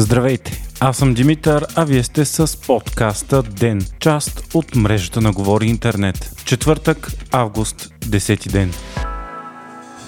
Здравейте, аз съм Димитър, а вие сте с подкаста ДЕН, част от мрежата на Говори Интернет. Четвъртък, август, 10 ден.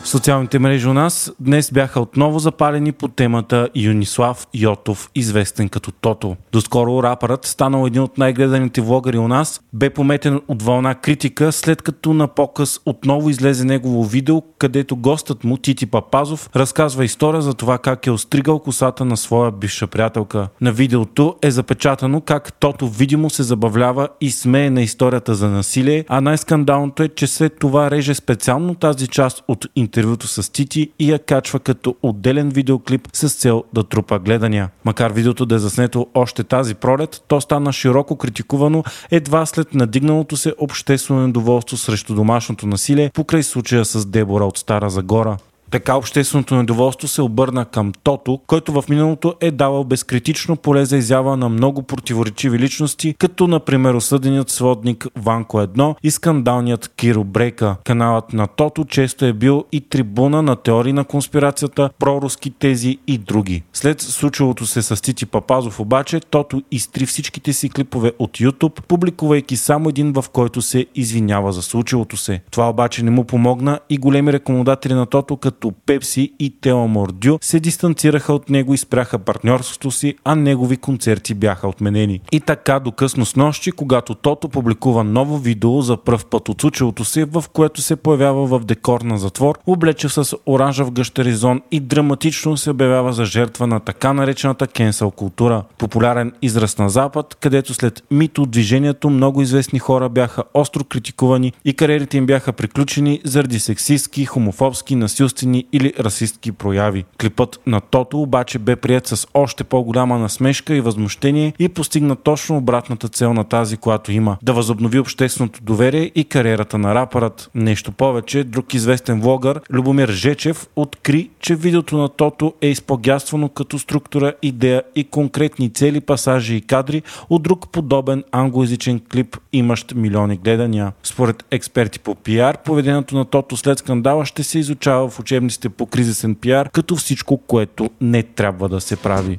Социалните мрежи у нас днес бяха отново запалени по темата Юнислав Йотов, известен като Тото. Доскоро рапърът, станал един от най-гледаните влогъри у нас, бе пометен от вълна критика, след като на показ отново излезе негово видео, където гостът му, Тити Папазов, разказва история за това как е остригал косата на своя бивша приятелка. На видеото е запечатано как Тото видимо се забавлява и смее на историята за насилие, а най-скандалното е, че след това реже специално тази част от интервюто с Тити и я качва като отделен видеоклип с цел да трупа гледания. Макар видеото да е заснето още тази пролет, то стана широко критикувано едва след надигналото се обществено недоволство срещу домашното насилие покрай случая с Дебора от Стара Загора. Така общественото недоволство се обърна към Тото, който в миналото е давал безкритично поле за изява на много противоречиви личности, като например осъденият сводник Ванко 1 и скандалният Киро Брейка. Каналът на Тото често е бил и трибуна на теории на конспирацията, проруски тези и други. След случилото се с Тити Папазов обаче, Тото изтри всичките си клипове от YouTube, публикувайки само един в който се извинява за случилото се. Това обаче не му помогна и големи рекомодатели на Тото, като като Пепси и Теомордю се дистанцираха от него и спряха партньорството си, а негови концерти бяха отменени. И така до късно с нощи, когато Тото публикува ново видео за пръв път от случилото си, в което се появява в декор на затвор, облече с оранжев гъщеризон и драматично се обявява за жертва на така наречената кенсъл култура. Популярен израз на Запад, където след мито движението много известни хора бяха остро критикувани и кариерите им бяха приключени заради сексистски, хомофобски, насилствени гендерни или расистски прояви. Клипът на Тото обаче бе прият с още по-голяма насмешка и възмущение и постигна точно обратната цел на тази, която има да възобнови общественото доверие и кариерата на рапърът. Нещо повече, друг известен влогър, Любомир Жечев, откри, че видеото на Тото е изпогяствано като структура, идея и конкретни цели, пасажи и кадри от друг подобен англоязичен клип, имащ милиони гледания. Според експерти по пиар, поведението на Тото след скандала ще се изучава в учебниците учебниците по кризисен пиар, като всичко, което не трябва да се прави.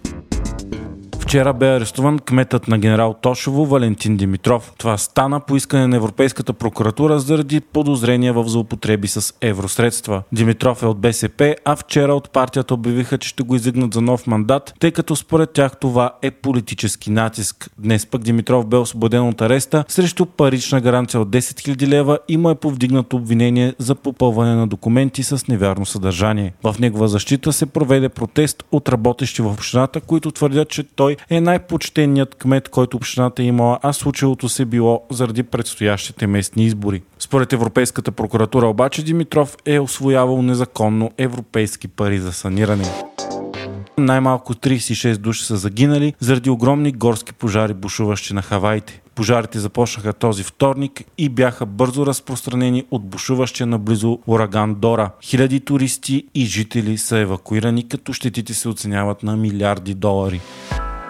Вчера бе арестуван кметът на генерал Тошево Валентин Димитров. Това стана по искане на Европейската прокуратура заради подозрения в злоупотреби с евросредства. Димитров е от БСП, а вчера от партията обявиха, че ще го изигнат за нов мандат, тъй като според тях това е политически натиск. Днес пък Димитров бе освободен от ареста срещу парична гаранция от 10 000 лева и му е повдигнато обвинение за попълване на документи с невярно съдържание. В негова защита се проведе протест от работещи в общината, които твърдят, че той е най-почтеният кмет, който общината е имала, а случилото се било заради предстоящите местни избори. Според Европейската прокуратура обаче Димитров е освоявал незаконно европейски пари за саниране. Най-малко 36 души са загинали заради огромни горски пожари, бушуващи на Хавайте. Пожарите започнаха този вторник и бяха бързо разпространени от бушуващия наблизо ураган Дора. Хиляди туристи и жители са евакуирани, като щетите се оценяват на милиарди долари.